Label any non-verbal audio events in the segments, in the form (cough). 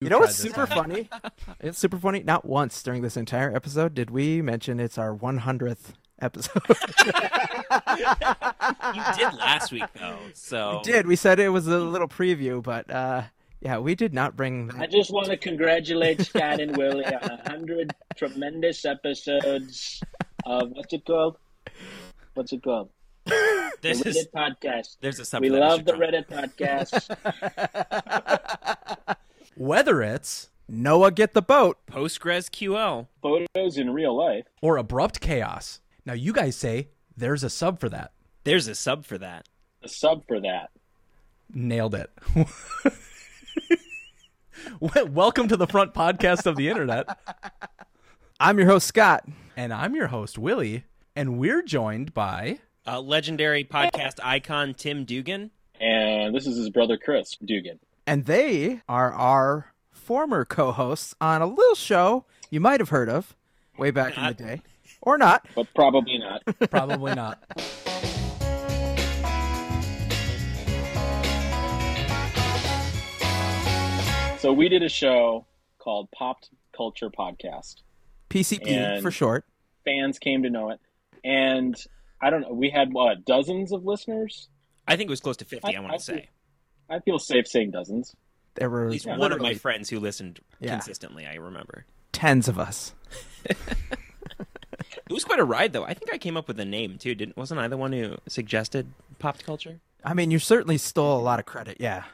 You know what's super time. funny? (laughs) It's super funny. Not once during this entire episode did we mention it's our 100th episode. (laughs) You did last week though, so we did. We said it was a little preview, but uh, yeah, we did not bring That. I just want to congratulate Scott and Willie on hundred tremendous episodes of what's it called? What's it called? (laughs) The This is Reddit podcast. there's a sub. We love the Reddit podcast. Whether it's Noah, get the boat. Postgres QL. Photos in real life. or abrupt chaos. Now you guys say there's a sub for that. There's a sub for that. A sub for that. Nailed it. (laughs) Welcome to the front podcast of the internet. I'm your host Scott. And I'm your host, Willie. And we're joined by. Uh, legendary podcast icon Tim Dugan. And this is his brother Chris Dugan. And they are our former co hosts on a little show you might have heard of way back in the day. Or not. But probably not. (laughs) Probably not. So we did a show called Popped Culture Podcast. PCP And- for short. Fans came to know it. And I don't know, we had what, dozens of listeners? I think it was close to 50, I, I- want to say. I feel safe saying dozens. There were At least Yeah. one of my friends who listened Yeah. consistently, I remember. tens of us. (laughs) It was quite a ride, though. I think I came up with the name, too. Didn't Wasn't I the one who suggested pop culture? I mean, you certainly stole a lot of credit. Yeah.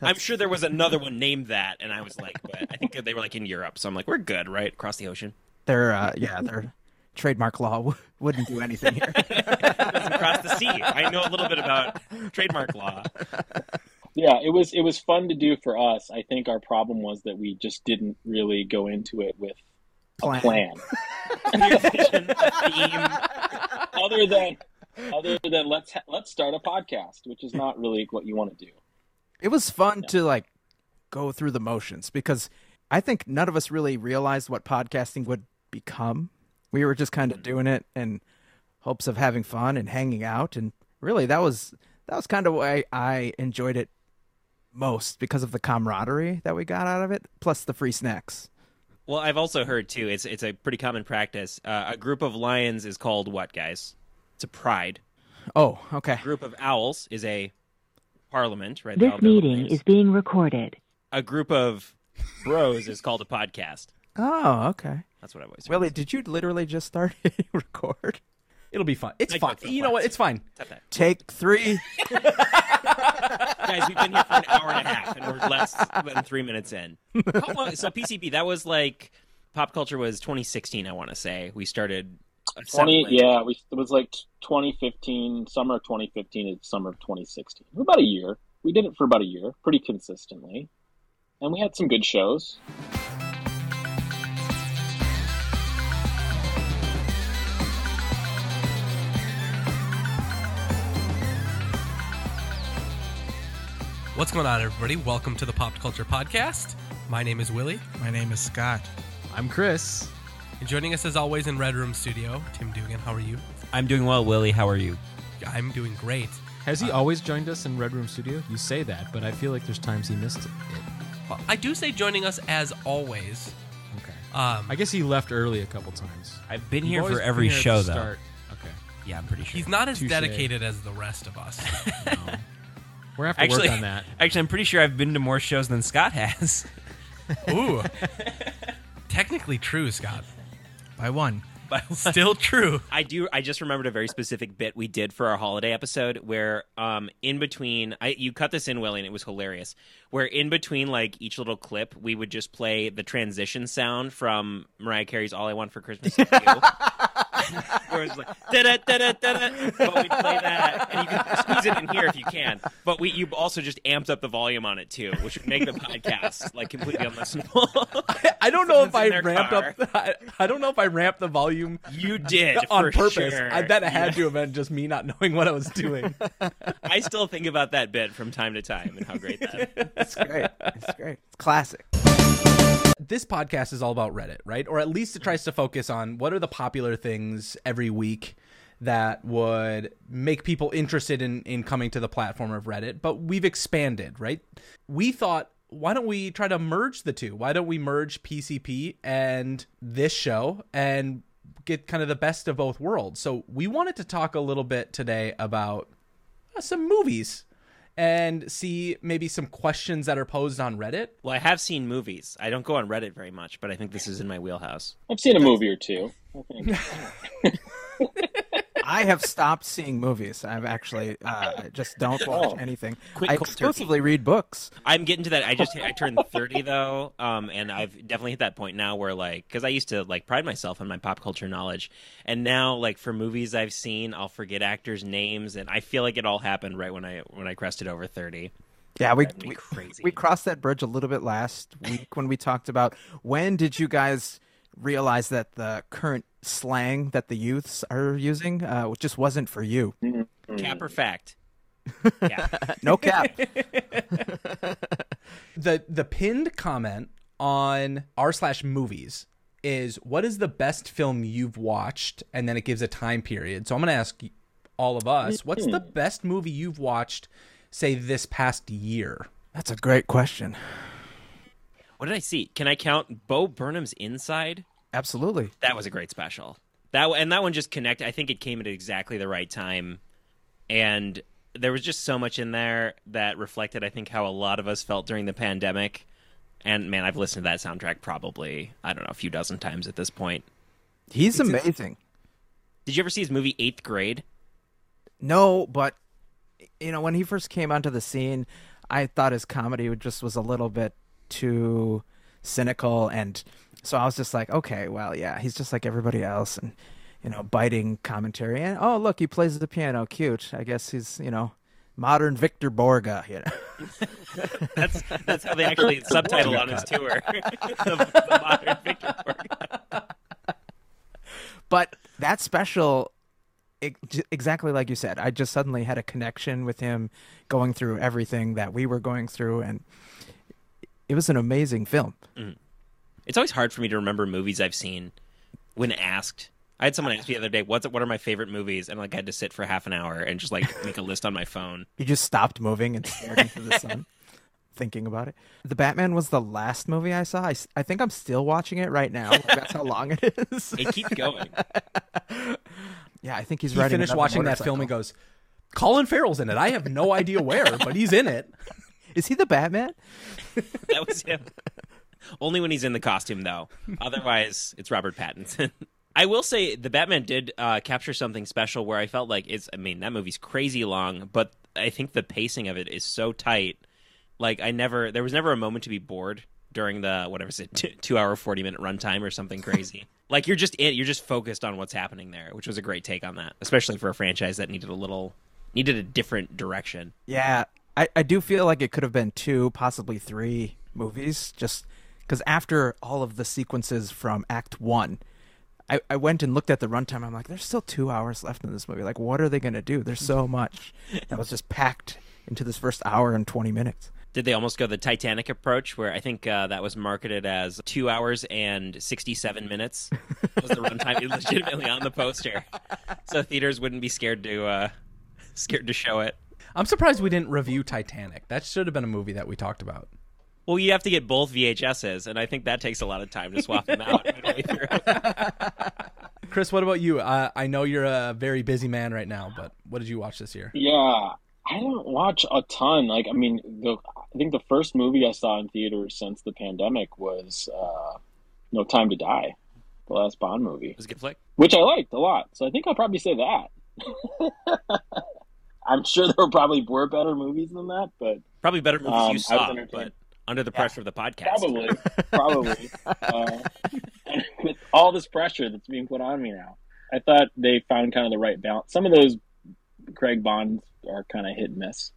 I'm sure there was another one named that, and I was like, (laughs) but I think they were like in Europe, so I'm like, we're good, right? Across the ocean. Their uh, yeah, their (laughs) trademark law w- wouldn't do anything here. Doesn't cross the sea. I know a little bit about trademark law. Yeah, it was it was fun to do for us. I think our problem was that we just didn't really go into it with Plan. a plan. Your vision, the theme. other than other than let's ha- let's start a podcast, which is not really what you want to do. It was fun to like go through the motions because I think none of us really realized what podcasting would become. We were just kind of mm-hmm. doing it in hopes of having fun and hanging out, and really that was that was kind of why I enjoyed it most because of the camaraderie that we got out of it, plus the free snacks. Well, I've also heard too. It's it's a pretty common practice. Uh, a group of lions is called what, guys? It's a pride. Oh, okay. A group of owls is a parliament, right? This All their little meeting is being recorded. A group of bros is called a podcast. Oh, okay. That's what I always. heard. Willie, did you literally just start (laughs) hitting record? It'll be fun. It's I fun. You know what? It's fine. Take three. (laughs) Guys, we've been here for an hour and a half, and we're less than three minutes in. How long, so PCP, that was like pop culture was 2016. I want to say we started. Twenty, assembling. yeah, we it was like 2015, summer of 2015 and summer of 2016. About a year. We did it for about a year, pretty consistently, and we had some good shows. What's going on, everybody? Welcome to the Pop Culture Podcast. My name is Willie, My name is Scott. I'm Chris. and joining us as always in Red Room Studio, Tim Dugan. How are you? I'm doing well, Willie. How are you? I'm doing great. Has he always joined us in Red Room Studio? You say that, but I feel like there's times he missed it. Well, I do say joining us as always. Okay. Um, I guess he left early a couple times. I've been You've here always for been every here at show, though. start. Okay. Yeah, I'm pretty sure. he's not as Touche. dedicated as the rest of us. (laughs) No. We're have to actually, work on that. (laughs) actually, I'm pretty sure I've been to more shows than Scott has. (laughs) Ooh. (laughs) Technically true, Scott. By one. But Still true. I do. I just remembered a very specific bit we did for our holiday episode, where um, in between, I you cut this in, Willie, and it was hilarious. Where in between, like each little clip, we would just play the transition sound from Mariah Carey's "All I Want for Christmas Is You." (laughs) where it's like da da da da da. But we play that, and you can squeeze it in here if you can. But we you also just amped up the volume on it too, which would make the podcast like completely unlistenable. I don't know if Someone's I in their ramped car. up. I, I don't know if I ramped the volume you did on for purpose. sure. I bet it had to have been just me not knowing what I was doing. I still think about that bit from time to time and how great that. is. It's great. It's great. It's classic. This podcast is all about Reddit, right? Or at least it tries to focus on what are the popular things every week that would make people interested in in coming to the platform of Reddit. But we've expanded, right? We thought why don't we try to merge the two? Why don't we merge PCP and this show and get kind of the best of both worlds? So we wanted to talk a little bit today about uh, some movies and see maybe some questions that are posed on Reddit. Well, I have seen movies. I don't go on Reddit very much, but I think this is in my wheelhouse. I've seen a movie or two. (laughs) (laughs) I have stopped seeing movies. I've actually uh, just don't watch Oh. anything. Quick I cold turkey. exclusively read books. I'm getting to that. I just I turned 30 though, um, and I've definitely hit that point now where like because I used to like pride myself on my pop culture knowledge, and now like for movies I've seen, I'll forget actors' names, and I feel like it all happened right when I when I crested over 30. Yeah, we we, crazy. we crossed that bridge a little bit last week when we talked about when did you guys realize that the current slang that the youths are using uh, just wasn't for you. Cap or fact? Yeah. (laughs) No cap. (laughs) (laughs) the the pinned comment on r slash movies is what is the best film you've watched and then it gives a time period so i'm gonna ask all of us what's the best movie you've watched say this past year That's a great question. What did I see? Can I count Bo Burnham's Inside? Absolutely. That was a great special. That and that one just connected. I think it came at exactly the right time, and there was just so much in there that reflected, I think, how a lot of us felt during the pandemic. And man, I've listened to that soundtrack probably I don't know a few dozen times at this point. He's amazing. Did you ever see his movie Eighth Grade? No, but you know, when he first came onto the scene, I thought his comedy just was a little bit too cynical and so I was just like, okay, well, yeah, he's just like everybody else and you know, biting commentary and oh, look, he plays the piano, cute. I guess he's, you know, modern Victor Borge, you know. (laughs) That's that's how they actually (laughs) subtitle on his tour. (laughs) the, the modern Victor Borge. but that special ex- exactly like you said i just suddenly had a connection with him going through everything that we were going through and it was an amazing film mm. It's always hard for me to remember movies I've seen when asked. I had someone ask me the other day, "What's what are my favorite movies?" And like I had to sit for half an hour and just like (laughs) make a list on my phone. he just stopped moving and stared into the sun (laughs) thinking about it the batman was the last movie i saw I think i'm still watching it right now Like, that's how long it (laughs) is It keeps going. yeah i think he's he riding finished another watching that film and goes colin farrell's in it i have no idea where but he's in it is he the batman That was him. Only when he's in the costume, though. (laughs) Otherwise, it's Robert Pattinson. (laughs) I will say the Batman did uh, capture something special where I felt like it's. I mean, that movie's crazy long, but I think the pacing of it is so tight. Like I never, there was never a moment to be bored during the whatever is it, two, two hour forty minute runtime or something crazy. (laughs) like you're just in, you're just focused on what's happening there, which was a great take on that, especially for a franchise that needed a little, needed a different direction. Yeah, I, I do feel like it could have been two, possibly three movies, just because after all of the sequences from Act One, I, I went and looked at the runtime. I'm like, there's still two hours left in this movie. Like, what are they going to do? There's so (laughs) much that was just packed into this first hour and 20 minutes. Did they almost go the Titanic approach, where I think uh, that was marketed as two hours and sixty-seven minutes was the runtime (laughs) legitimately on the poster, so theaters wouldn't be scared to uh, scared to show it. i'm surprised we didn't review titanic that should have been a movie that we talked about Well, you have to get both VHSs, and I think that takes a lot of time to swap them out. midway through. (laughs) chris what about you uh, i know you're a very busy man right now but what did you watch this year Yeah, I don't watch a ton. Like, I mean, the I think the first movie I saw in theaters since the pandemic was uh, No Time to Die, the last Bond movie, It was a good flick. which I liked a lot. So I think I'll probably say that. (laughs) I'm sure there were probably were better movies than that, but Probably better movies Um, you saw, but under the pressure of the podcast, probably, (laughs) probably. Uh, with (laughs) all this pressure that's being put on me now, I thought they found kind of the right balance. Some of those Craig Bonds are kind of hit and miss.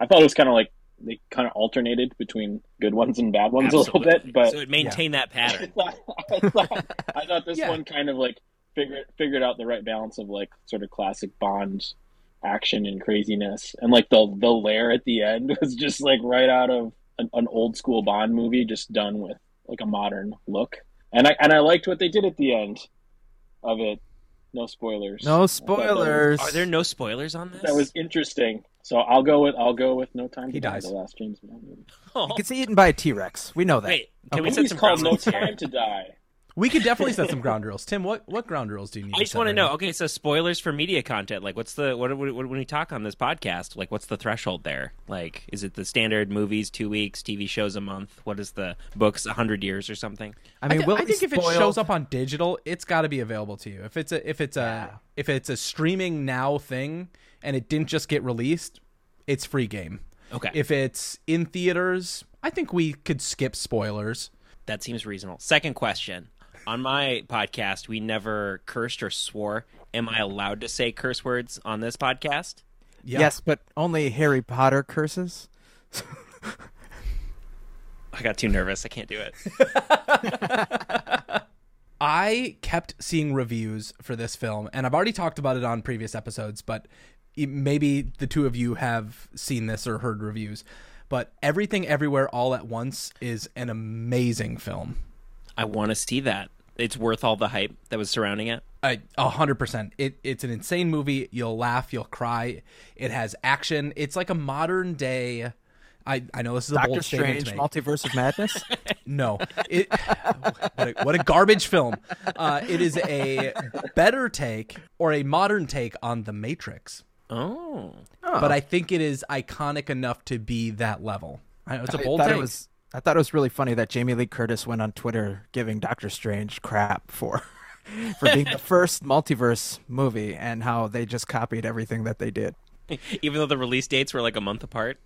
I thought it was kind of like they kind of alternated between good ones and bad ones a little bit, but so it maintained that I pattern. thought, (laughs) I thought, I thought this Yeah. one kind of like figured figured out the right balance of like sort of classic Bond action and craziness, and like the the lair at the end was just like right out of an, an old school Bond movie, just done with like a modern look. And I and I liked what they did at the end of it. no spoilers. No I spoilers. Are there no spoilers on this? That was interesting. So I'll go with I'll go with No Time to He Die, dies. the last James Bond movie. Oh. He gets eaten by a T Rex. We know that. Wait, can The we set movie's some called No? Time to Die. We could definitely set some (laughs) ground rules. Tim, what what ground rules do you need? I just set want to right know. now? Okay, so spoilers for media content. Like, what's the what, what, what when we talk on this podcast? Like, what's the threshold there? Like, is it the standard movies two weeks, TV shows a month? What is the books a hundred years or something? I mean, I, thi- will I we think if it shows up on digital, it's got to be available to you. If it's a if it's a if it's a streaming now thing and it didn't just get released, it's free game. Okay, If it's in theaters, I think we could skip spoilers. that seems reasonable. Second question: On my podcast, we never cursed or swore. Am I allowed to say curse words on this podcast? Yeah. Yes, but only Harry Potter curses. I got too nervous. I can't do it. (laughs) I kept seeing reviews for this film, and I've already talked about it on previous episodes, but maybe the two of you have seen this or heard reviews. But Everything Everywhere All at Once is an amazing film. I want to see that. It's worth all the hype that was surrounding it. I- A hundred percent. It it's an insane movie. You'll laugh, you'll cry. It has action. It's like a modern day. I, I know this is a Doctor bold statement Strange, to make. Multiverse of Madness. (laughs) No, it what a, what a garbage film. Uh, it is a better take or a modern take on The Matrix, Oh, but I think it is iconic enough to be that level. I know it's a I bold thought take. it was. I thought it was really funny that Jamie Lee Curtis went on Twitter giving Doctor Strange crap for (laughs) for being the (laughs) first multiverse movie and how they just copied everything that they did. (laughs) even though the release dates were like a month apart.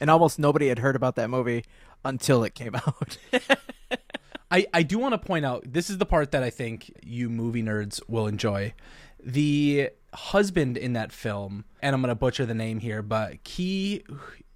And almost nobody had heard about that movie until it came out. I, I do want to point out this is the part that I think you movie nerds will enjoy. The husband in that film, and I'm going to butcher the name here, but Key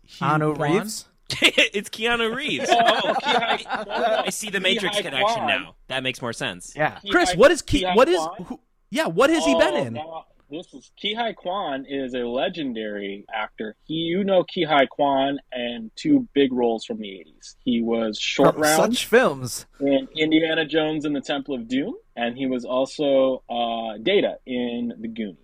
Keanu Quan? Reeves. (laughs) it's Keanu Reeves. (laughs) Oh, I, I see the Matrix Ke Huy connection Kwan. now. That makes more sense. Yeah. Chris, Ke Huy- what is Key? Ke Huy What is? Who, yeah, what has he been Oh, in? now, this is Ke Huy Quan is a legendary actor. He, you know, Ke Huy Quan and two big roles from the '80s. He was Short From Round such films. in Indiana Jones and the Temple of Doom, and he was also uh, Data in The Goonies.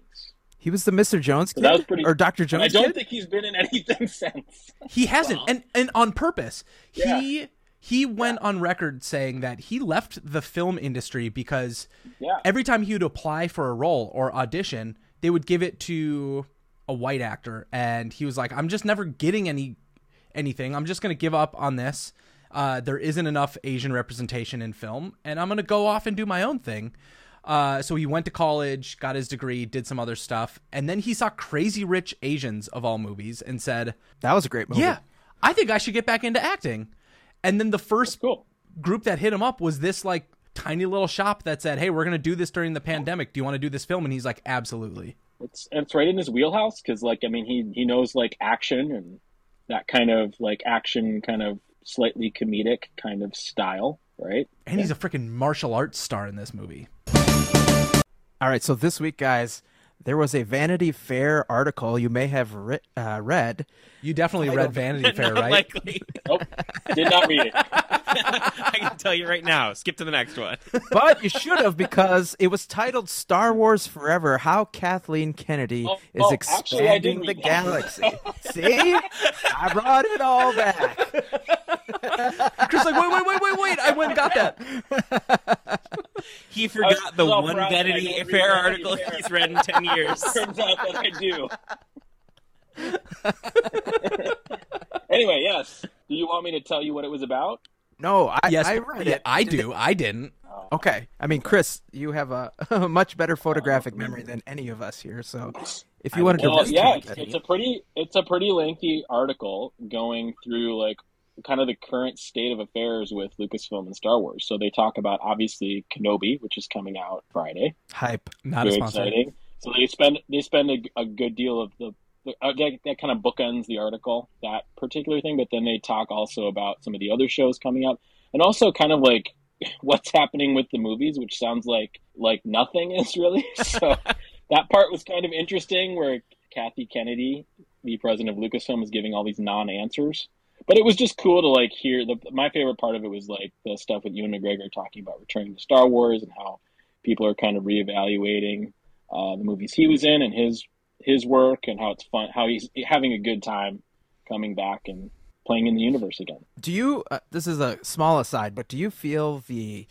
He was the Mr. Jones kid that was pretty- or And Jones I don't kid. think he's been in anything (laughs) since. He hasn't, and and on purpose. Yeah. He he went on record saying that he left the film industry because Yeah. every time he would apply for a role or audition, they would give it to a white actor, and he was like, "I'm just never getting any anything. I'm just going to give up on this. Uh, there isn't enough Asian representation in film, and I'm going to go off and do my own thing." Uh, so he went to college, got his degree, did some other stuff, and then he saw Crazy Rich Asians of all movies and said, That was a great movie. yeah, I think I should get back into acting. And then the first Cool. group that hit him up was this like tiny little shop that said, "Hey, we're gonna do this during the pandemic. Do you want to do this film?" And he's like, "Absolutely." It's it's right in his wheelhouse because, like, I mean, he he knows like action and that kind of like action, kind of slightly comedic kind of style, right? And he's a freaking martial arts star in this movie. All right, so this week, guys, there was a Vanity Fair article you may have re- uh, read. You definitely read Vanity (laughs) Fair, Not right? likely. (laughs) Nope, did not read it. (laughs) I can tell you right now. Skip to the next one. But you should have because it was titled Star Wars Forever How Kathleen Kennedy Oh, is oh, actually, Expanding the. Galaxy. See? I brought it all back. Chris, like, wait, wait, wait, wait, wait! I went and got that. He forgot the one proud Vanity Fair article Fair. (laughs) he's read in ten years. (laughs) Turns out that I do. (laughs) anyway, yes. Do you want me to tell you what it was about? No, I, Yes, I read yeah, it. I do. I didn't. Oh. Okay. I mean, Chris, you have a, a much better oh, photographic memory than any of us here. So if you wanted to Well, risk yeah, it, it's, it's a pretty it's a pretty lengthy article going through like kind of the current state of affairs with Lucasfilm and Star Wars. So they talk about obviously Kenobi, which is coming out Friday. hype. Not Very exciting. So they spend they spend a, a good deal of the uh, that, that kind of bookends the article that particular thing, but then they talk also about some of the other shows coming up, and also kind of like (laughs) what's happening with the movies, which sounds like like nothing is really. (laughs) So (laughs) that part was kind of interesting, where Kathy Kennedy, the president of Lucasfilm, is giving all these non-answers. But it was just cool to like hear the. My favorite part of it was like the stuff with Ewan McGregor talking about returning to Star Wars and how people are kind of reevaluating uh, the movies he was in and his his work and how it's fun, how he's having a good time coming back and playing in the universe again. Do you? Uh, this is a small aside, but do you feel the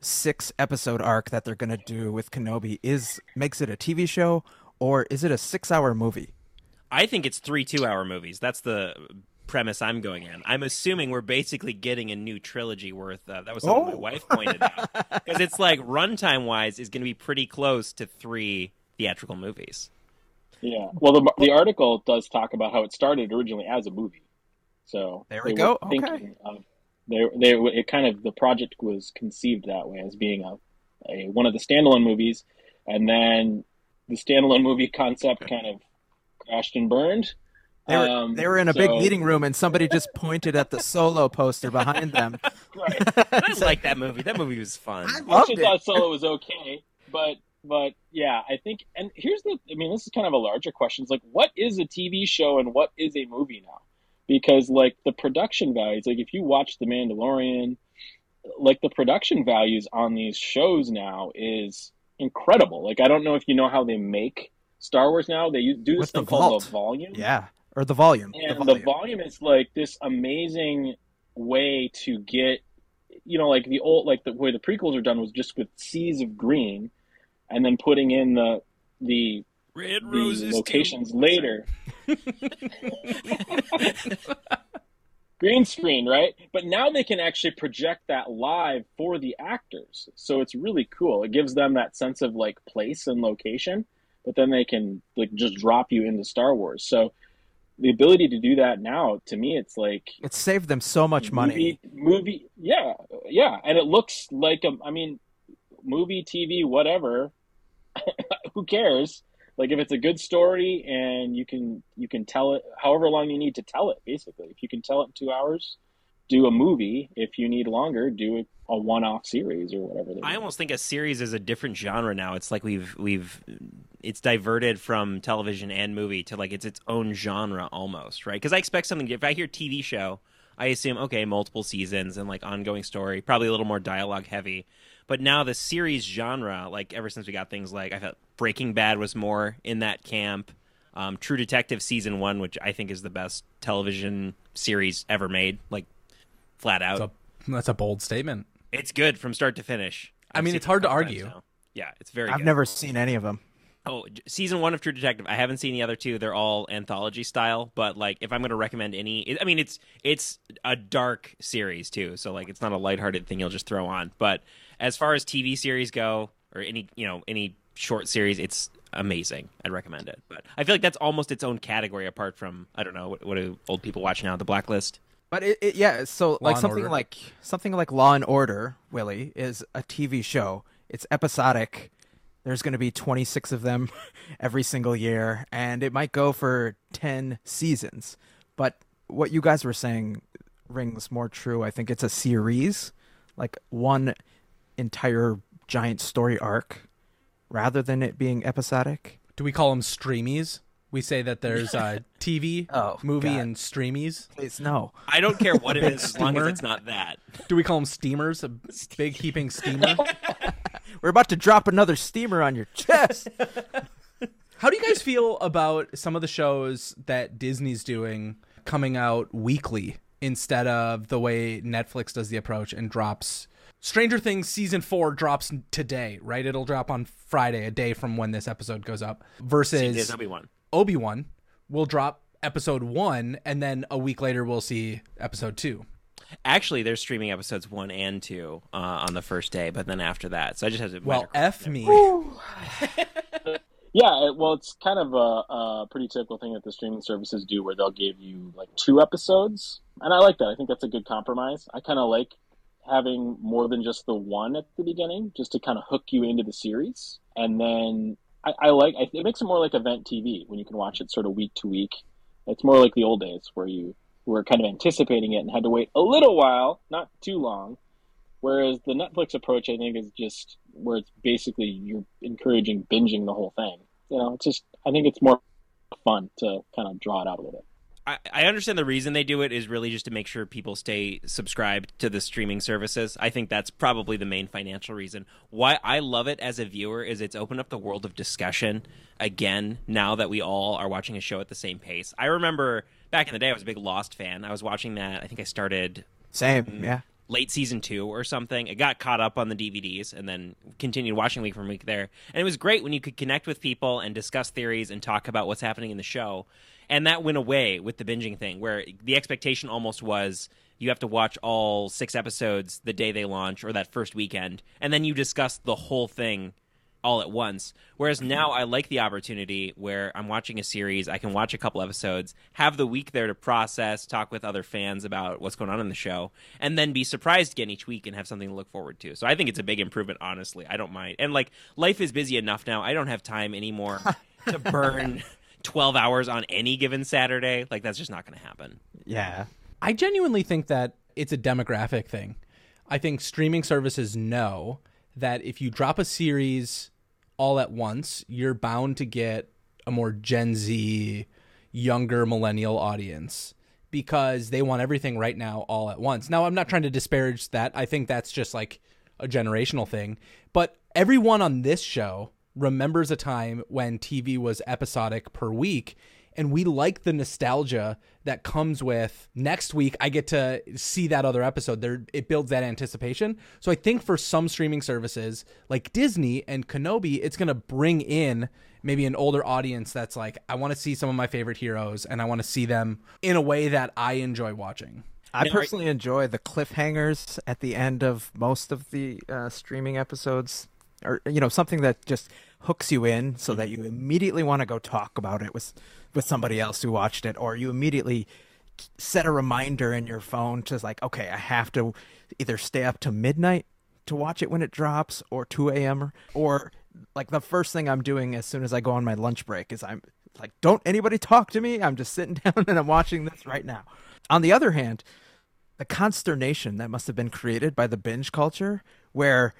six episode arc that they're going to do with Kenobi is makes it a TV show or is it a six hour movie? I think it's three two-hour movies. That's the premise I'm going in. I'm assuming we're basically getting a new trilogy worth. Of, that was something my Oh. wife pointed out (laughs) because it's like runtime wise is going to be pretty close to three theatrical movies. Yeah. Well, the the article does talk about how it started originally as a movie. So There we go. Okay. thinking Of, they they it kind of the project was conceived that way as being a, a one of the standalone movies, and then the standalone movie concept kind of crashed and burned. They were, Um, they were in a big meeting room and somebody just pointed at the solo poster behind them. (laughs) Right. I (laughs) like that movie. That movie was fun. I I loved actually it. thought Solo was okay, but but yeah, I think and here's the I mean this is kind of a larger question. It's like what is a TV show and what is a movie now? Because like the production values, like if you watch The Mandalorian, like the production values on these shows now is incredible. Like I don't know if you know how they make Star Wars now. They do this With the thing called vault. the volume. Yeah, or the volume. And the the volume. volume is like this amazing way to get, you know, like the old, like the way the prequels are done was just with seas of green, and then putting in the the, Red the locations later. (laughs) green screen, right? But now they can actually project that live for the actors, so it's really cool. It gives them that sense of like place and location, but then they can like just drop you into Star Wars. So the ability to do that now, to me, it's like It saved them so much money. Movie, movie, yeah, yeah, and it looks like a. I mean, movie, TV, whatever. (laughs) who cares? Like if it's a good story and you can you can tell it however long you need to tell it. Basically, if you can tell it in two hours, do a movie. If you need longer, do a, a one-off series or whatever. I almost think a series is a different genre now. It's like we've we've it's diverted from television and movie to like it's its own genre almost, right? Because I expect something. If I hear TV show, I assume okay, multiple seasons and like ongoing story, probably a little more dialogue heavy. But now the series genre, like ever since we got things like I felt Breaking Bad was more in that camp. Um, True Detective season one, which I think is the best television series ever made, like flat out. That's a, that's a bold statement. It's good from start to finish. I I've mean, it's hard to a couple times argue. now. Yeah, it's very. I've good. never seen any of them. Oh, season one of True Detective. I haven't seen the other two. They're all anthology style. But like, if I'm going to recommend any, it, I mean, it's it's a dark series too. So like, it's not a lighthearted thing you'll just throw on. But as far as TV series go, or any you know any short series, it's amazing. I'd recommend it. But I feel like that's almost its own category apart from I don't know what, what do old people watch now? The Blacklist. But it, it yeah, so like something Order. like something like Law and Order, Willie, is a TV show. It's episodic. There's going to be 26 of them (laughs) every single year and it might go for 10 seasons. But what you guys were saying rings more true. I think it's a series, like one entire giant story arc rather than it being episodic. Do we call them streamies? We say that there's a (laughs) TV, Oh, movie, God. and streamies. Please no. I don't care what it is as long as it's not that. Do we call them steamers? A big heaping steamer. (laughs) We're about to drop another steamer on your chest. (laughs) How do you guys feel about some of the shows that Disney's doing coming out weekly instead of the way Netflix does the approach and drops Stranger Things season 4 drops today, right? It'll drop on Friday, a day from when this episode goes up. Versus There's Obi Wan. Obi-Wan will drop episode 1 and then a week later we'll see episode 2. Actually, they're streaming episodes one and two uh, on the first day, but then after that, so I just have to. Well, F me. (laughs) Yeah, it, well, it's kind of a, a pretty typical thing that the streaming services do, where they'll give you like two episodes, and I like that. I think that's a good compromise. I kind of like having more than just the one at the beginning, just to kind of hook you into the series, and then I, I like it makes it more like event TV when you can watch it sort of week to week. It's more like the old days where you were kind of anticipating it and had to wait a little while, not too long. Whereas the Netflix approach, I think, is just where it's basically you're encouraging binging the whole thing. You know, it's just I think it's more fun to kind of draw it out a little bit. I, I understand the reason they do it is really just to make sure people stay subscribed to the streaming services. I think that's probably the main financial reason. Why I love it as a viewer is it's opened up the world of discussion again now that we all are watching a show at the same pace. I remember back in the day I was a big Lost fan. I was watching that. I think I started Same, yeah. Late season two or something. It got caught up on the DVDs and then continued watching week from week there. And it was great when you could connect with people and discuss theories and talk about what's happening in the show. And that went away with the binging thing, where the expectation almost was you have to watch all six episodes the day they launch or that first weekend, and then you discuss the whole thing all at once. Whereas mm-hmm. now I like the opportunity where I'm watching a series, I can watch a couple episodes, have the week there to process, talk with other fans about what's going on in the show, and then be surprised again each week and have something to look forward to. So I think it's a big improvement, honestly. I don't mind. And like life is busy enough now, I don't have time anymore (laughs) to burn 12 hours on any given Saturday. Like that's just not going to happen. Yeah. I genuinely think that it's a demographic thing. I think streaming services know that if you drop a series all at once, you're bound to get a more Gen Z, younger millennial audience because they want everything right now all at once. Now, I'm not trying to disparage that. I think that's just like a generational thing. But everyone on this show remembers a time when TV was episodic per week. And we like the nostalgia that comes with next week. I get to see that other episode. There, it builds that anticipation. So I think for some streaming services like Disney and Kenobi, it's going to bring in maybe an older audience that's like, I want to see some of my favorite heroes, and I want to see them in a way that I enjoy watching. I personally enjoy the cliffhangers at the end of most of the uh, streaming episodes, or you know, something that just hooks you in, so that you immediately want to go talk about it with with somebody else who watched it, or you immediately set a reminder in your phone to like, okay, I have to either stay up to midnight to watch it when it drops, or two a.m. or, or like the first thing I'm doing as soon as I go on my lunch break is I'm like, don't anybody talk to me. I'm just sitting (laughs) down and I'm watching this right now. On the other hand, the consternation that must have been created by the binge culture where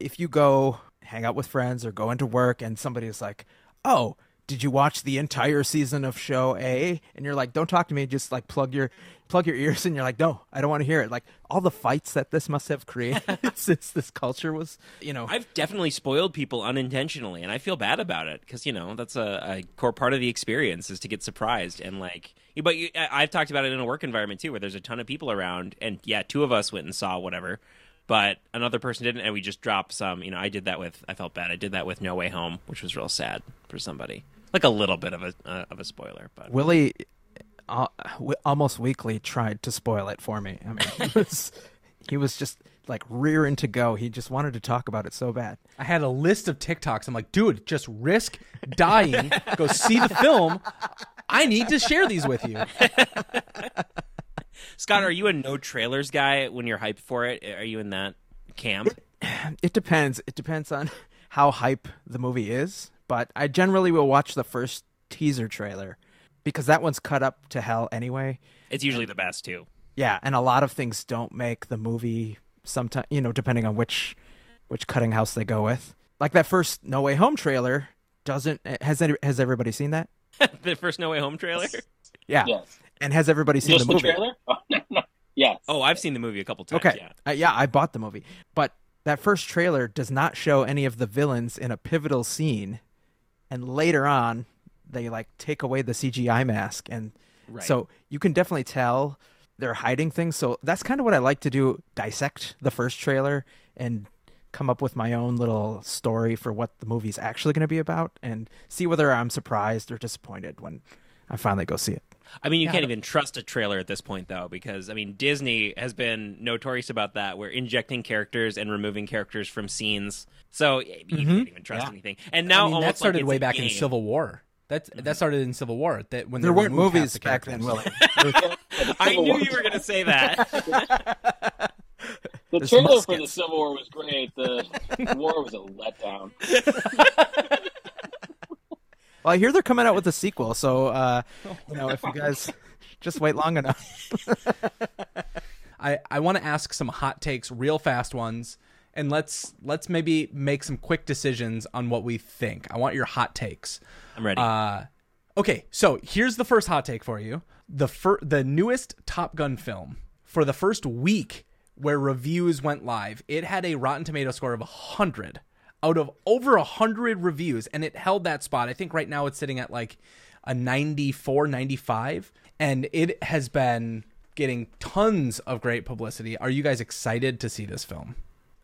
if you go hang out with friends or go into work and somebody is like oh did you watch the entire season of show a and you're like don't talk to me just like plug your plug your ears (laughs) and you're like no i don't want to hear it like all the fights that this must have created (laughs) (laughs) since this culture was you know I've definitely spoiled people unintentionally, and I feel bad about it because you know that's a, a core part of the experience is to get surprised and like. But you, I- I've talked about it in a work environment too, where there's a ton of people around, and yeah, two of us went and saw whatever, but another person didn't, and we just dropped some. You know, I did that with. I felt bad. I did that with No Way Home, which was real sad for somebody. Like a little bit of a uh, of a spoiler, but willie uh, w- almost weekly tried to spoil it for me i mean he (laughs) was, he was just like rearing to go he just wanted to talk about it so bad I had a list of TikToks. I'm like, dude, just risk dying. Go see the film. I need to share these with you. (laughs) Scott, are you a no trailers guy when you're hyped for it? Are you in that camp? It (sighs) depends. It depends on how hype the movie is, but I generally will watch the first teaser trailer because that one's cut up to hell anyway. It's usually the best too. Yeah, and a lot of things don't make the movie sometimes, you know, depending on which which cutting house they go with. Like that first No Way Home trailer doesn't has any, has everybody seen that? (laughs) the first No Way Home trailer. (laughs) Yeah. Yes. And has everybody seen Just the the, trailer? (laughs) Oh, no, no. Yes. Oh, I've seen the movie a couple times. Okay. Yeah. Uh, yeah, I bought the movie. But that first trailer does not show any of the villains in a pivotal scene. And later on, they like take away the CGI mask and Right. so you can definitely tell they're hiding things. So that's kind of what I like to do, dissect the first trailer and come up with my own little story for what the movie's actually going to be about and see whether I'm surprised or disappointed when I finally go see it. I mean, you can't even trust a trailer at this point, though, because I mean, Disney has been notorious about that. We're injecting characters and removing characters from scenes, so you mm-hmm. can't even trust anything. And now I mean, that started like way a back in. Civil War. That that started in Civil War. That when There weren't movies the back then, characters. Willie. (laughs) I knew War. you were going to say that. (laughs) The There's trailer for the. Civil War was great. The (laughs) war was a letdown. Well, I hear they're coming out with a (laughs) sequel, so uh, you know if you guys (laughs) just wait long enough. (laughs) I, I want to ask some hot takes, real fast ones, and let's let's maybe make some quick decisions on what we think. I want your hot takes. I'm ready. Uh, Okay, so here's the first hot take for you. The fir- the newest Top Gun film for the first week where reviews went live, it had a Rotten Tomato score of 100 out of over 100 reviews and it held that spot. I think right now it's sitting at like a 94, 95 and it has been getting tons of great publicity. Are you guys excited to see this film?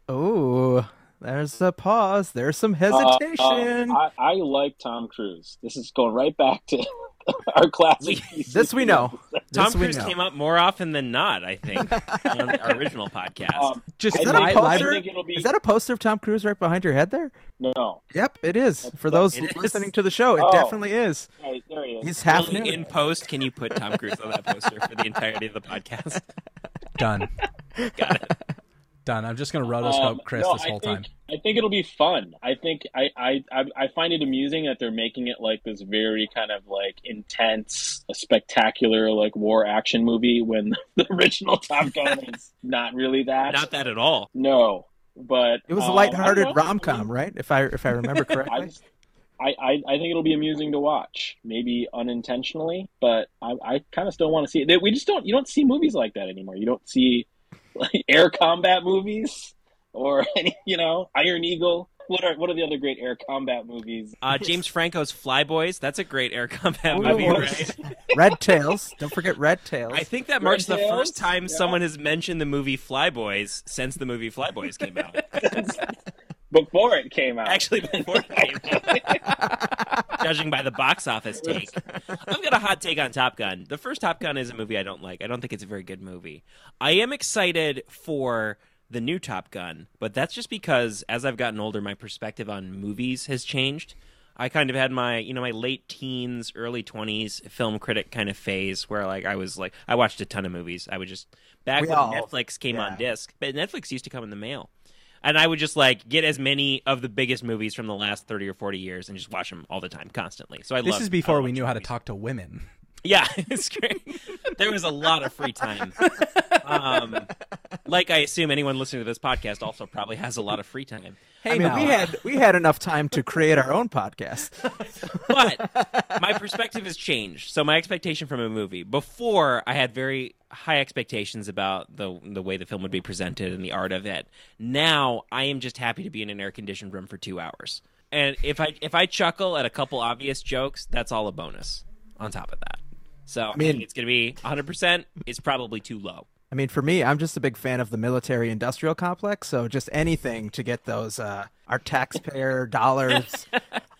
Oh, there's a pause. There's some Uh, hesitation. uh, I, I like Tom Cruise. This is going right back to (laughs) (laughs) our classic. (laughs) this we know. Tom This Cruise know. came up more often than not, I think, on our (laughs) original podcast. Um, Just Is that li- a poster? be Is that a poster of Tom Cruise right behind your head there? no. Yep, it is. For those It is. listening to the show, it Oh. definitely is. Right, there he is. He's half Really, new. in post, can you put Tom Cruise on that poster for the entirety of the podcast? done. Got it. Done. I'm just going to rotoscope Um, Chris no, this I whole think, time. I think it'll be fun. I think I, I, I, I find it amusing that they're making it like this very kind of like intense, spectacular like war action movie when (laughs) the original Top Gun (laughs) is not really that. Not that at all. No, but It was a um, lighthearted I rom com, right? If I if I remember (laughs) I, correctly. just, I, I, I think it'll be amusing to watch, maybe unintentionally, but I, I kind of still want to see it. We just don't, you don't see movies like that anymore. You don't see like (laughs) air combat movies or (laughs) any, you know, Iron Eagle. What are what are the other great air combat movies? Uh, James Franco's Flyboys. That's a great air combat Ooh. movie, right? (laughs) Red Tails. Don't forget Red Tails. I think that marks the Tails? first time Yeah. someone has mentioned the movie Flyboys since the movie Flyboys came out. Before it came out, Actually, before it came out. (laughs) Judging by the box office take. I've got a hot take on Top Gun. The first Top Gun is a movie I don't like. I don't think it's a very good movie. I am excited for the new Top Gun, but that's just because as I've gotten older, my perspective on movies has changed. I kind of had my, you know, my late teens, early 20s film critic kind of phase where like I was like I watched a ton of movies. I would just back We when all- Netflix came on disc, but Netflix used to come in the mail. And I would just like get as many of the biggest movies from the last 30 or 40 years and just watch them all the time constantly. So I This love is before we knew how to talk to women. Yeah, (laughs) it's great. there was a lot of free time. Um, like I assume anyone listening to this podcast also probably has a lot of free time. Hey, I mean, now. we had we had enough time to create our own podcast. But my perspective has changed. So my expectation from a movie before I had very high expectations about the the way the film would be presented and the art of it. Now I am just happy to be in an air conditioned room for 2 hours. And if I if I chuckle at a couple obvious jokes, that's all a bonus on top of that. So I, mean- think it's going to be 100% is probably too low. I mean, for me, I'm just a big fan of the military industrial complex. So just anything to get those uh, our taxpayer (laughs) dollars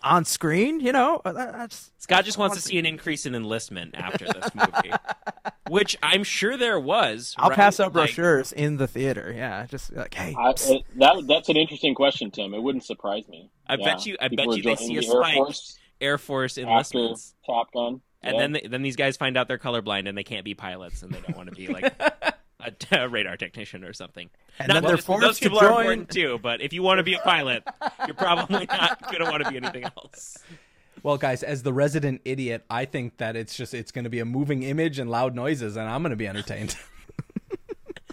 on screen, you know, uh, that's Scott just wants to see an increase in enlistment after this movie, (laughs) which I'm sure there was. I'll right? pass out Like, brochures in the theater. Yeah, just like, hey, I, it, that that's an interesting question, Tim. It wouldn't surprise me. I Yeah. bet you. I People bet you they joining see a Air spike. Force Air Force after enlistments, Top Gun, and Yeah. then they, then these guys find out they're colorblind and they can't be pilots and they don't want to be like (laughs) a, a radar technician or something. And Not then they're forced those to people are important too, but if you want to be a pilot, you're probably not going to want to be anything else. Well, guys, as the resident idiot, I think that it's just it's going to be a moving image and loud noises, and I'm going to be entertained. (laughs)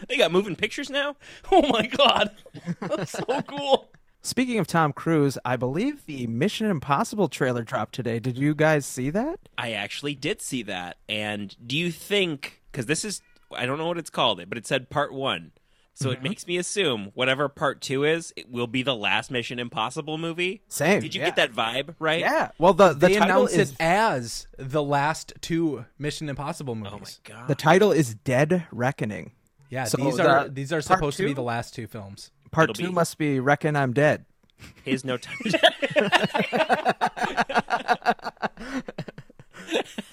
They got moving pictures now. oh my god, (laughs) that's so cool! Speaking of Tom Cruise, I believe the Mission Impossible trailer dropped today. Did you guys see that? I actually did see that. And do you think because this is I don't know what it's called it, but it said part one. So Mm-hmm. it makes me assume whatever part two is, it will be the last Mission Impossible movie. Same. Did you yeah. get that vibe right? Yeah. Well, the the They title is it as the last two Mission Impossible movies. Oh my god. the title is Dead Reckoning. yeah, So these the are these are supposed to be the last two films. Part It'll two be- must be Reckon I'm Dead. His no (laughs) time.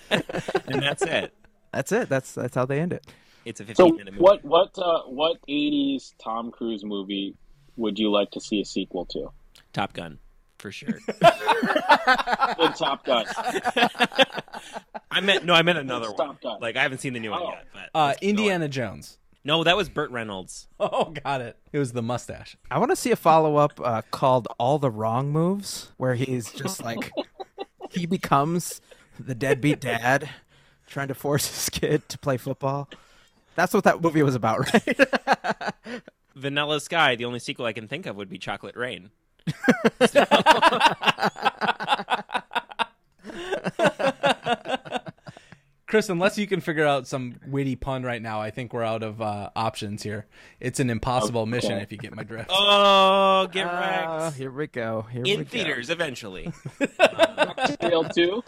and that's it. That's it. That's that's how they end it. It's a 15 So minute movie. what what uh, what '80s Tom Cruise movie would you like to see a sequel to? Top Gun, for sure. (laughs) The Top Gun. (laughs) I meant no, I meant another It's one. Top Gun. Like I haven't seen the new one Oh. yet, but Uh, let's keep Indiana Jones. Going. No, that was Burt Reynolds. (laughs) Oh, got it. It was the mustache. I want to see a follow up uh, called All the Wrong Moves, where he's just like (laughs) he becomes the deadbeat dad trying to force his kid to play football. That's what that movie was about, (laughs) right? Vanilla Sky. The only sequel I can think of would be Chocolate Rain. Chris, unless you can figure out some witty pun right now, I think we're out of uh, options here. It's an impossible Okay. mission if you get my drift. Oh, get Ah, wrecked. here we go. Here we In go. theaters eventually. (laughs) Tale two.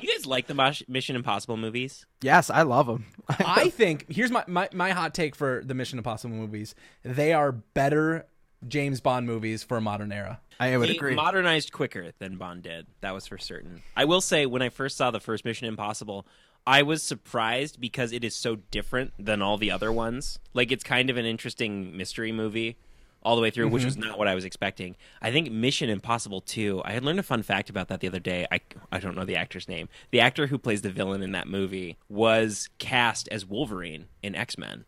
You guys like the Mission Impossible movies? Yes, I love them. (laughs) I think here's my, my my hot take for the Mission Impossible movies. They are better James Bond movies for a modern era. I would They agree. modernized quicker than Bond did. That was for certain. I will say, when I first saw the first Mission Impossible, I was surprised because it is so different than all the other ones. Like, it's kind of an interesting mystery movie all the way through, which mm-hmm. was not what I was expecting. I think Mission Impossible 2, I had learned a fun fact about that the other day. I, I don't know the actor's name. The actor who plays the villain in that movie was cast as Wolverine in X Men.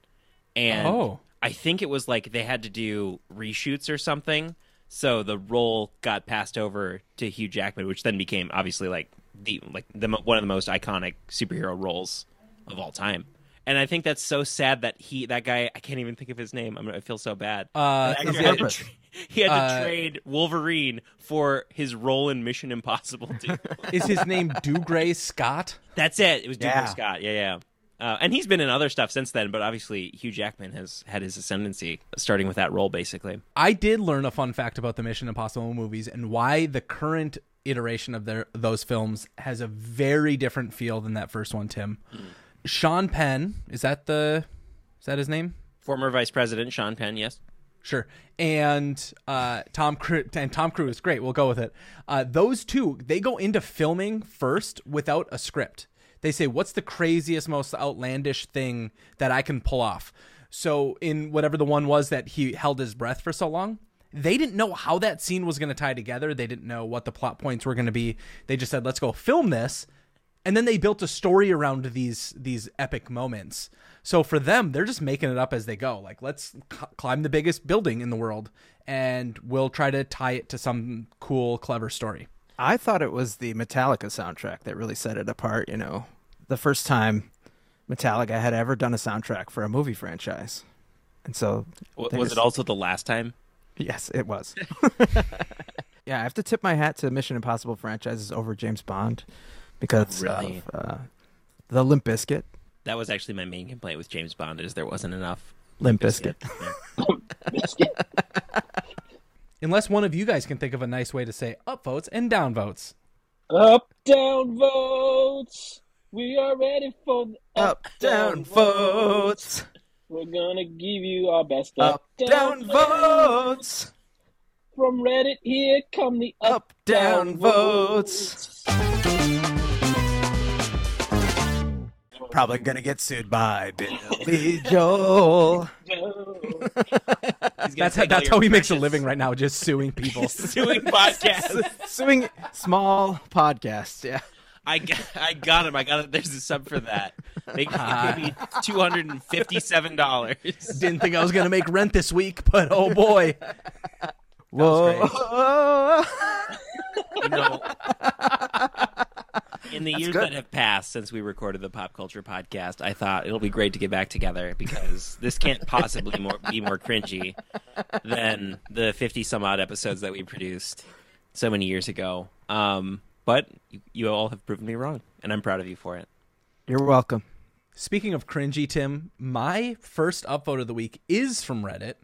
And Oh. I think it was like they had to do reshoots or something. So the role got passed over to Hugh Jackman, which then became obviously like the like the one of the most iconic superhero roles of all time. And I think that's so sad that he that guy I can't even think of his name. I'm gonna I feel so bad. Uh, is had tra- he had to uh, trade Wolverine for his role in Mission Impossible 2. is his name (laughs) Dougray Scott? That's it. It was Douglas Yeah. Scott. Yeah, yeah. Uh, and he's been in other stuff since then, but obviously Hugh Jackman has had his ascendancy, starting with that role, basically. I did learn a fun fact about the Mission Impossible movies and why the current iteration of their those films has a very different feel than that first one. Tim, Sean Penn is that the is that his name? Former Vice President Sean Penn, yes. Sure. And uh, Tom Cruise and Tom Cruise, great. We'll go with it. Uh, those two, they go into filming first without a script. They say, "What's the craziest, most outlandish thing that I can pull off?" So, in whatever the one was that he held his breath for so long, they didn't know how that scene was going to tie together. They didn't know what the plot points were going to be. They just said, "Let's go film this." and then they built a story around these these epic moments. So for them, they're just making it up as they go. Like, let's c- climb the biggest building in the world, and we'll try to tie it to some cool, clever story. I thought it was the Metallica soundtrack that really set it apart. You know, the first time Metallica had ever done a soundtrack for a movie franchise, and so was just- it also the last time? Yes, it was. (laughs) yeah, I have to tip my hat to Mission Impossible franchises over James Bond because Really? of uh, the Limp Bizkit. That was actually my main complaint with James Bond is there wasn't enough. Limp Bizkit. (laughs) (laughs) Unless one of you guys can think of a nice way to say up votes and down votes. Up, down votes. We are ready for the Up, down votes. We're gonna give you our best Up, down votes. From Reddit, here come the Up, down votes. Probably gonna get sued by Billy Joel. That's how, that's how he makes a living right now, just suing (laughs) people. Suing podcasts. (laughs) Suing small podcasts. Yeah. I got, I got him. I got it. There's a sub for that. They gave me two hundred and fifty-seven dollars. Didn't think I was gonna make rent this week, but oh boy. (laughs) Whoa. You know, in the years good. that have passed since we recorded the pop culture podcast, I thought it'll be great to get back together because this can't possibly more, be more cringy than the fifty some odd episodes that we produced so many years ago. Um, but you, you all have proven me wrong, and I'm proud of you for it. You're welcome. Speaking of cringy, Tim, my first upvote of the week is from Reddit.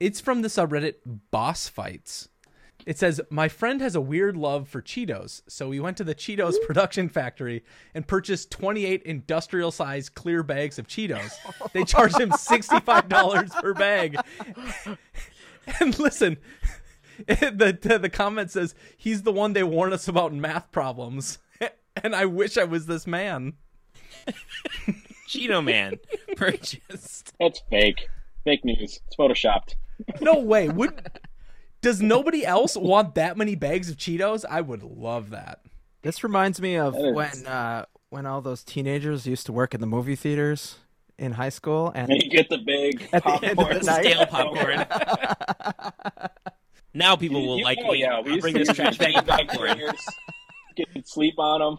It's from the subreddit Boss Fights. It says, My friend has a weird love for Cheetos, so we went to the Cheetos production factory and purchased 28 industrial sized clear bags of Cheetos. They (laughs) charged him $65 per bag. (laughs) And listen, (laughs) the, the, the comment says, He's the one they warn us about in math problems. And I wish I was this man. Cheeto Man purchased. That's fake. Fake news. It's photoshopped. No way. Would does nobody else want that many bags of Cheetos? I would love that. This reminds me of That is- when uh, when all those teenagers used to work in the movie theaters in high school, and And you get the big At the end of popcorn. the night. Stale popcorn. (laughs) now people will You- like oh, me. yeah, I'll we used bring to this use trash bag these of popcorn. Fingers, Get sleep on them.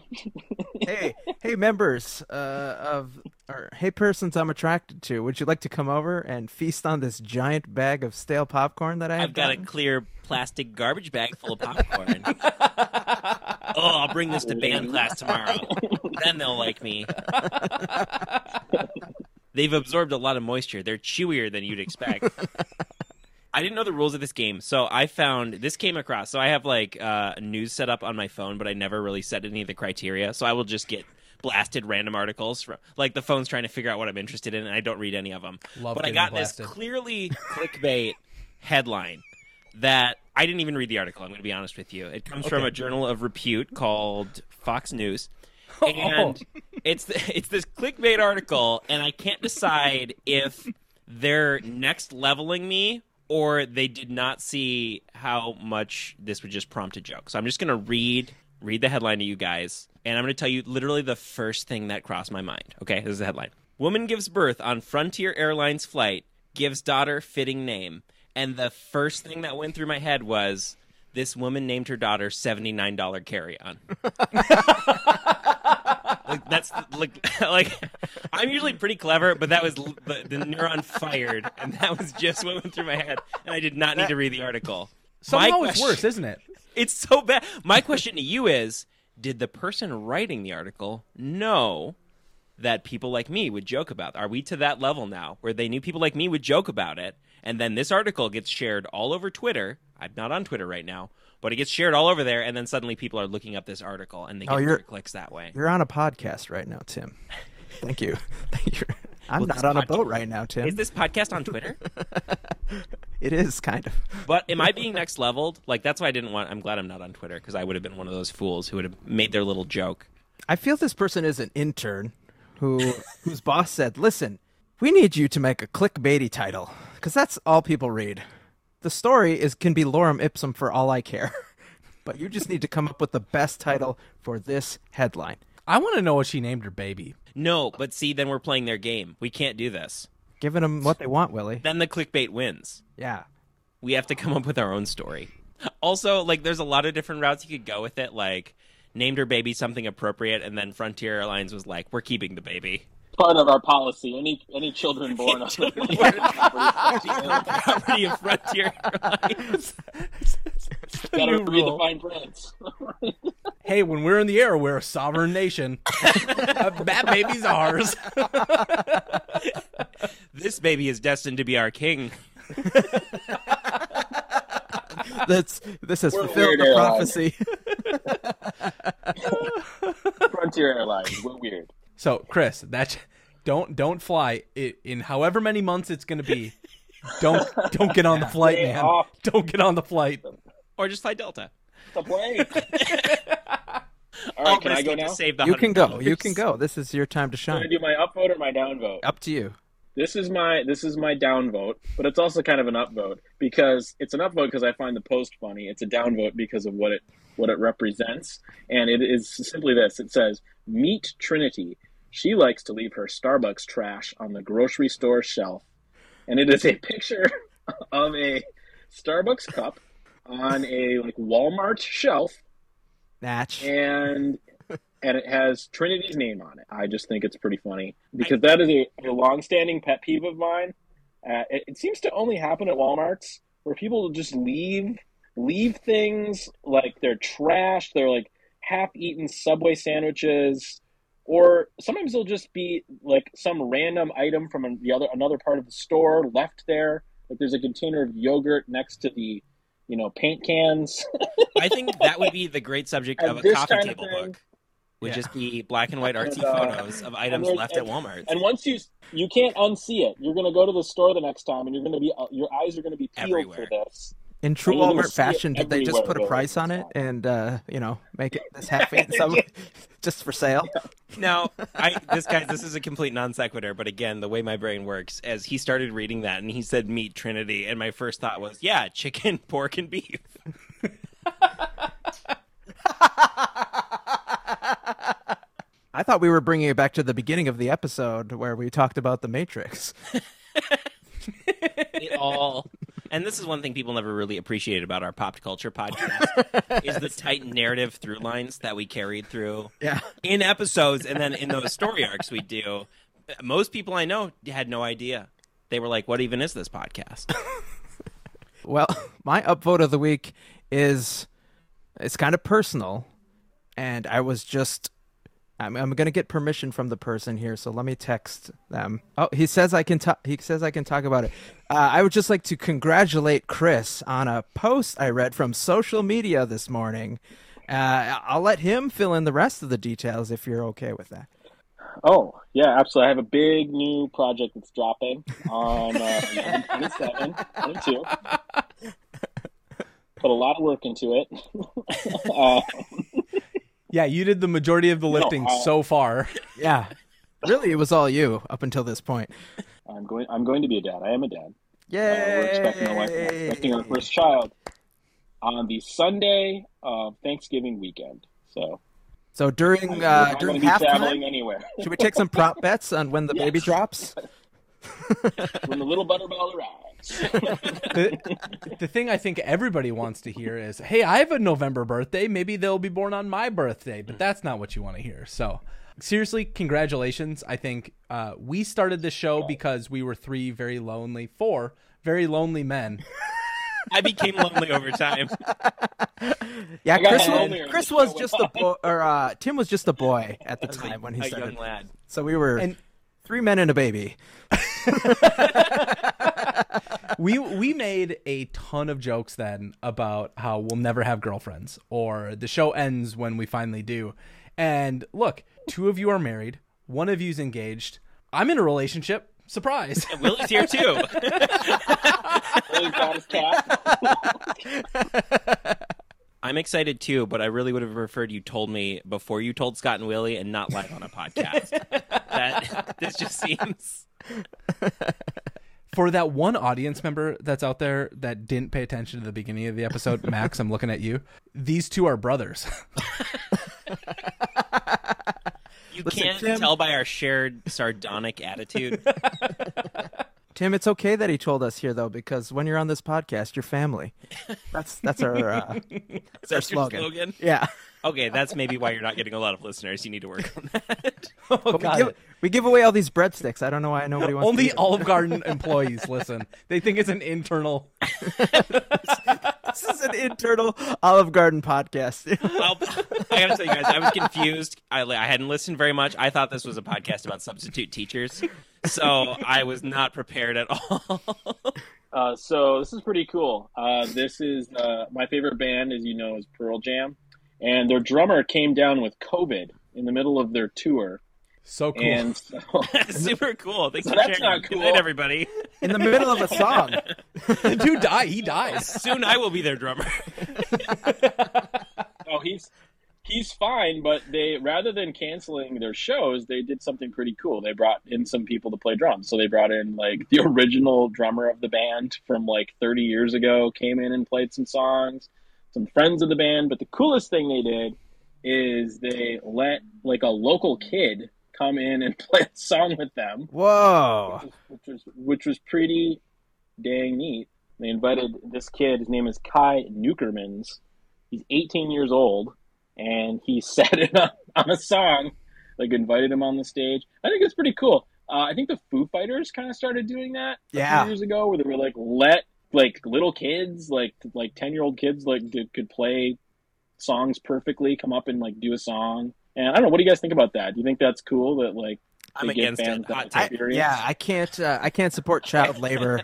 (laughs) hey, hey, members uh, of or hey, persons I'm attracted to, would you like to come over and feast on this giant bag of stale popcorn that I have I've got a clear plastic garbage bag full of popcorn. (laughs) oh, I'll bring this to band class tomorrow. then they'll like me. (laughs) They've absorbed a lot of moisture. They're chewier than you'd expect. I didn't know the rules of this game, so I found this came across. So I have like uh, news set up on my phone, but I never really set any of the criteria. So I will just get blasted random articles from like the phone's trying to figure out what I'm interested in, and I don't read any of them. Love but I got blasted. this clearly clickbait headline that I didn't even read the article. I'm going to be honest with you. It comes from a journal of repute called Fox News. (laughs) And it's it's this clickbait article, and I can't decide if they're next leveling me or they did not see how much this would just prompt a joke. So I'm just going to read read the headline to you guys, and I'm going to tell you literally the first thing that crossed my mind. Okay, this is the headline: Woman gives birth on Frontier Airlines flight, gives daughter fitting name, and the first thing that went through my head was. This woman named her daughter seventy nine dollar carry on. (laughs) like that's like (laughs) like I'm usually pretty clever, but that was the, the neuron fired, and that was just what went through my head, and I did not need to read the article. Somehow it's worse, isn't it? (laughs) It's so bad. My question to you is: Did the person writing the article know that people like me would joke about? Are we to that level now where they knew people like me would joke about it, and then this article gets shared all over Twitter? I'm not on Twitter right now, but it gets shared all over there, and then suddenly people are looking up this article, and they Oh, get clicks that way. You're on a podcast right now, Tim. (laughs) Thank you. (laughs) Thank you. I'm Well, not on a boat right now, Tim. Is this podcast on Twitter? (laughs) It is kind of. But am I being next leveled? Like that's why I didn't want. I'm glad I'm not on Twitter because I would have been one of those fools who would have made their little joke. I feel this person is an intern who whose boss said, "Listen, we need you to make a clickbaity title because that's all people read. The story is can be lorem ipsum for all I care, (laughs) but you just need to come up with the best title for this headline." I want to know what she named her baby. No, but see, then we're playing their game. We can't do this. Giving them what they want, Willie. Then the clickbait wins. Yeah. We have to come up with our own story. Also, like, there's a lot of different routes you could go with it. Like, named her baby something appropriate, and then Frontier Airlines was like, "We're keeping the baby." Part of our policy. Any any children (laughs) born on the (laughs) (laughs) Property of Frontier Airlines. gotta new read the fine prints. Hey, when we're in the air, we're a sovereign nation. that baby's ours. this baby is destined to be our king. That's this has We're fulfilled the prophecy. Frontier Airlines. We're weird. So, Chris, that don't don't fly it, in however many months it's going to be. Don't don't get on the (laughs) flight, man. off. Don't get on the flight. Or just fly Delta. The plane. (laughs) All I'll can I go now? Save the You can go. You can go. This is your time to shine. Can I shine. do my upvote or my downvote? Up to you. This is my this is my downvote, but it's also kind of an upvote because it's an upvote because I find the post funny. It's a downvote because of what it what it represents, and it is simply this. It says, "Meet Trinity. She likes to leave her Starbucks trash on the grocery store shelf," and it is a picture (laughs) of a Starbucks cup on a like Walmart shelf, Natch. and and it has Trinity's name on it. I just think it's pretty funny because that is a, a long-standing pet peeve of mine. Uh, it, it seems to only happen at WalMarts where people just leave leave things like they're trash, they're like half-eaten Subway sandwiches, or sometimes they'll just be like some random item from the other another part of the store left there. Like there's a container of yogurt next to the you know paint cans. (laughs) I think that would be the great subject of a coffee table thing- book. Would Yeah. just be black and white artsy And, uh, photos of items there's- left at Walmart. And once you you can't unsee it, you're going to go to the store the next time, and you're going to be uh, your eyes are going to be peeled Everywhere. for this. In true Are you Walmart fashion, did they just put a price on it and uh, you know make it this (laughs) half eaten some (laughs) just for sale? Now, (laughs) I this guy, this is a complete non sequitur, but again, the way my brain works, as he started reading that and he said meat Trinity, and my first thought was, yeah, chicken, pork, and beef. I thought we were bringing it back to the beginning of the episode where we talked about the Matrix. It all. And this is one thing people never really appreciated about our pop culture podcast (laughs) is the tight narrative through lines that we carried through Yeah. in episodes and then in those story arcs we do. Most people I know had no idea. They were like, "What even is this podcast?" (laughs) Well, my upvote of the week is it's kind of personal. and I was just. I'm, I'm gonna get permission from the person here, so let me text them. Oh, he says I can talk. He says I can talk about it. Uh, I would just like to congratulate Chris on a post I read from social media this morning. Uh, I'll let him fill in the rest of the details if you're okay with that. Oh, yeah, absolutely. I have a big new project that's dropping on uh, 27, 22. Put a lot of work into it. uh, (laughs) Yeah, you did the majority of the lifting uh, so far. (laughs) Yeah, really, it was all you up until this point. I'm going. I'm going to be a dad. I am a dad. Uh, we're expecting a wife. We're expecting our first child on the Sunday of Thanksgiving weekend. So So during we're uh, not during going to be traveling halftime, anywhere. should we take some prop bets on when the baby (laughs) drops? (laughs) when the little butterball arrives. (laughs) the, the thing I think everybody wants to hear is, "Hey, I have a November birthday. Maybe they'll be born on my birthday." But that's not what you want to hear. So, seriously, congratulations. I think uh, we started this show because we were three very lonely, four very lonely men. I became lonely over time. Yeah, Chris, lonelier as Chris was just a boy, or uh, Tim was just a boy (laughs) at the time a, when he a started. young lad. So we were And- three men and a baby. (laughs) we we made a ton of jokes then about how we'll never have girlfriends or the show ends when we finally do. And look, two of you are married, one of you's engaged. I'm in a relationship. Surprise. Willie's here too. really got his cat. I'm excited too, but I really would have preferred you told me before you told Scott and Willie and not live on a podcast. (laughs) that this just seems For that one audience member that's out there that didn't pay attention to the beginning of the episode, (laughs) Max, I'm looking at you. These two are brothers. (laughs) you Listen, can't Tim- tell by our shared sardonic attitude. (laughs) Tim, it's okay that he told us here though, because when you're on this podcast, you're family. That's that's our uh, (laughs) Is our slogan. slogan? yeah. Okay, that's maybe why you're not getting a lot of listeners. You need to work on that. oh, (laughs) But we God. give, we give away all these breadsticks. I don't know why nobody wants. Only to Olive Garden (laughs) employees listen. They think it's an internal. This is an internal Olive Garden podcast. (laughs) Well, I gotta tell you guys, I was confused. I, I hadn't listened very much. I thought this was a podcast about substitute teachers, so I was not prepared at all. Uh, so this is pretty cool. Uh, this is uh, my favorite band, as you know, is Pearl Jam, and their drummer came down with COVID in the middle of their tour, So cool. and so (laughs) (laughs) Super cool. Thanks So for that's sharing. not Good night, everybody. in the middle of a song. (laughs) the dude die. He dies. Soon I will be their drummer. oh, he's he's fine. But they rather than canceling their shows, they did something pretty cool. They brought in some people to play drums. So they brought in like the original drummer of the band from like 30 years ago, came in and played some songs. Some friends of the band. But the coolest thing they did is they let like a local kid come in and (laughs) play a song with them Whoa. which was which was pretty dang neat. They invited this kid. His name is Kai Neukermans. He's 18 years old, and he sat in on, on a song. Like invited him on the stage. I think it's pretty cool. Uh, I think the Foo Fighters kind of started doing that a Yeah. few years ago, where they were like let like little kids, like like 10 year old kids, like did, could play songs perfectly, come up and like do a song. And I don't know. What do you guys think about that? Do you think that's cool? That like I'm against fans it. that Hot I, yeah, I can't. Uh, I can't support child (laughs) labor.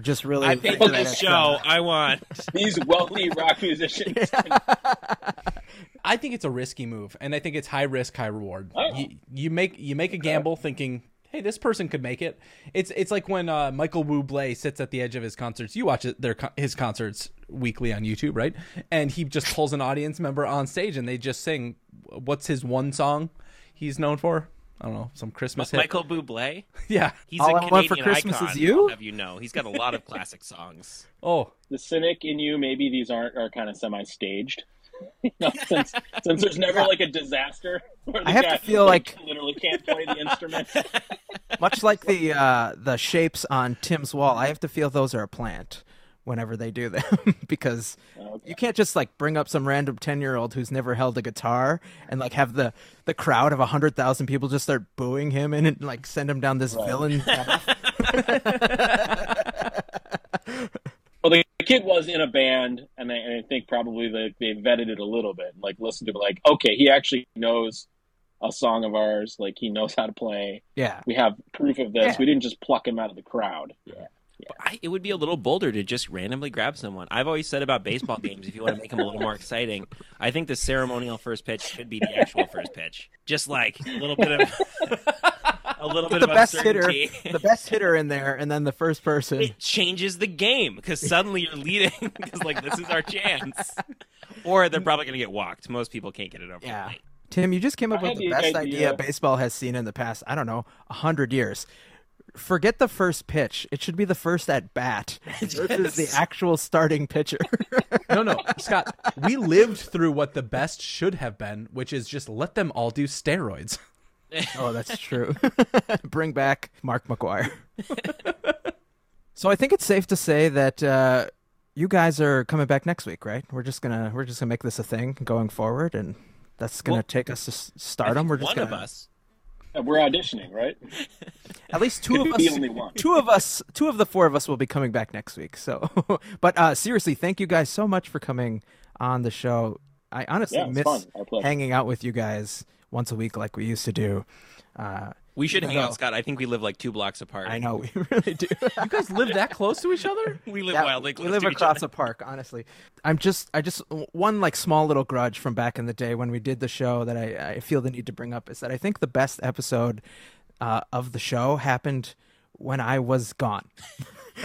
Just really. I paid for for this show. I want. (laughs) These wealthy rock musicians. (laughs) I think it's a risky move, and I think it's high risk, high reward. Oh. You, you make you make a gamble thinking, hey, this person could make it. It's it's like when uh, Michael Bublé sits at the edge of his concerts. You watch their his concerts weekly on YouTube, right? And he just pulls an audience member on stage, and they just sing. What's his one song he's known for? I don't know, some Christmas hit. Michael Bublé. (laughs) Yeah. He's All a I Want for Canadian Christmas icon. Is You? Have you know, he's got a lot of classic songs. (laughs) Oh, the cynic in you, maybe these aren't are kind of semi-staged. (laughs) Since since there's never like a disaster. I have to feel like- (laughs) literally can't play the instrument. (laughs) Much like the uh, the shapes on Tim's wall, I have to feel those are a plant whenever they do them because Okay. you can't just like bring up some random ten year old who's never held a guitar and like have the the crowd of a hundred thousand people just start booing him and, and like send him down this villain path. Well, the kid kid was in a band, and I, and I think probably they, they vetted it a little bit, like listened to it, like okay, he actually knows a song of ours, like he knows how to play. Yeah. We have proof of this. Yeah. We didn't just pluck him out of the crowd. I, it would be a little bolder to just randomly grab someone. I've always said about baseball (laughs) games, if you want to make them a little more exciting, I think the ceremonial first pitch should be the actual first pitch. Just like a little bit of (laughs) a little bit the of best hitter, the best hitter in there, and then the first person. It changes the game because suddenly you're leading (laughs) because like this is our chance, or they're probably going to get walked. Most people can't get it over. Yeah. the. Tim, you just came up I with the the best idea- idea baseball has seen in the past, I don't know, a hundred years. Forget the first pitch. It should be the first at bat (laughs) versus the actual starting pitcher. (laughs) No, no, Scott. We lived through what the best should have been, which is just let them all do steroids. Oh, that's (laughs) true. (laughs) Bring back Mark McGwire. (laughs) so I think it's safe to say that uh, you guys are coming back next week, right? We're just gonna we're just gonna make this a thing going forward, and that's gonna Well, take us to stardom. We're just one gonna of us. And we're auditioning, right? at least two of be us only one. two of us two of the four of us will be coming back next week so but uh seriously thank you guys so much for coming on the show i honestly Yeah, miss fun. Our pleasure. hanging out with you guys once a week like we used to do uh We should hang No. out, Scott. I think we live like two blocks apart. i know (laughs) we really do You guys live that close to each other? We live Yeah, wildly we live to each across other. a park honestly i'm just i just one like small little grudge from back in the day when we did the show that i, I feel the need to bring up is that i think the best episode uh, of the show happened when i was gone (laughs) Oh.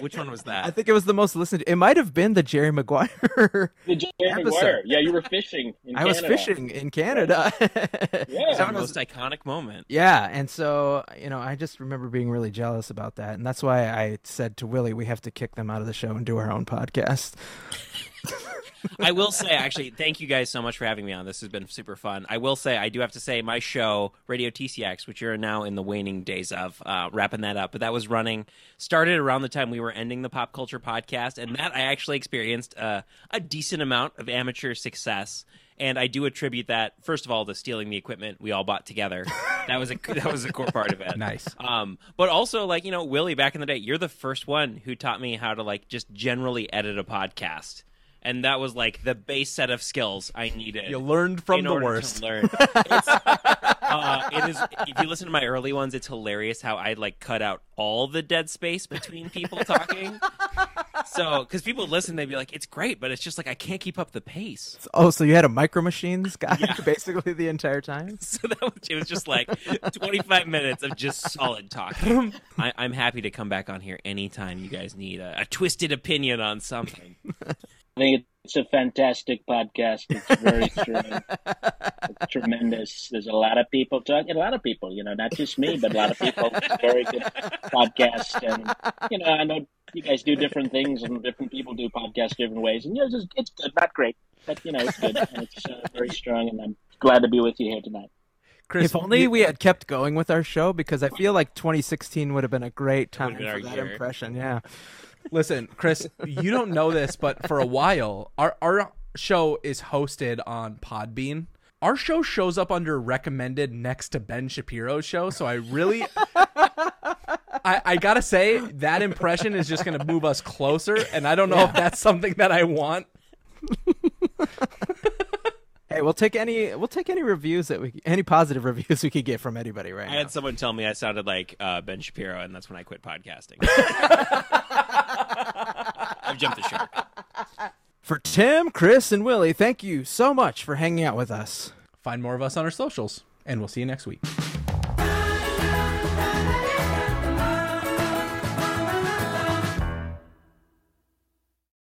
Which one was that? i think it was the most listened it might have been the jerry maguire The Jerry (laughs) Episode. Maguire. Yeah, you were fishing. In I was fishing in Canada. Yeah. So the it was- most iconic moment. yeah, and so you know, I just remember being really jealous about that, and that's why I said to Willie, we have to kick them out of the show and do our own podcast. (laughs) I will say, actually, thank you guys so much for having me on. This has been super fun. I will say, I do have to say, my show, Radio TCX, which you're now in the waning days of, uh, wrapping that up, but that was running, started around the time we were ending the pop culture podcast, and that I actually experienced uh, a decent amount of amateur success. And I do attribute that, first of all, to stealing the equipment we all bought together. That was a that was a core part of it. Nice. Um, but also, like you know, Willie, back in the day, you're the first one who taught me how to like just generally edit a podcast, and that was like the base set of skills I needed. You learned from in the order to worst. learn. (laughs) It's, uh, it is. If you listen to my early ones, it's hilarious how I like cut out all the dead space between people talking. So, because people listen, they'd be like, "It's great," but it's just like I can't keep up the pace. Oh, so you had a micro machines guy (laughs) basically the entire time? (laughs) So that was, it was just like 25 minutes of just solid talking. I, I'm happy to come back on here anytime you guys need a, a twisted opinion on something. I think it's a fantastic podcast. It's very (laughs) strong. It's tremendous. There's a lot of people talking. A lot of people, you know, not just me, but a lot of people. It's a very good podcast, and you know, I know you guys do different things, and different people do podcasts different ways, and you know, it's, just, it's good, not great, but you know, it's good, and it's uh, very strong, and I'm glad to be with you here tonight. Chris, if only you- we had kept going with our show, because I feel like 2016 would have been a great time for that year. impression. Yeah. Listen, Chris, you don't know this, but for a while, our our show is hosted on Podbean. Our show shows up under recommended next to Ben Shapiro's show, so I really I, I gotta say that impression is just gonna move us closer, and I don't know if that's something that I want. Hey, we'll take any we'll take any reviews that we any positive (laughs) reviews we could get from anybody right I now. had someone tell me I sounded like uh, Ben Shapiro, and that's when I quit podcasting. (laughs) I've jumped the shark. For Tim, Chris, and Willie, thank you so much for hanging out with us. Find more of us on our socials, and we'll see you next week.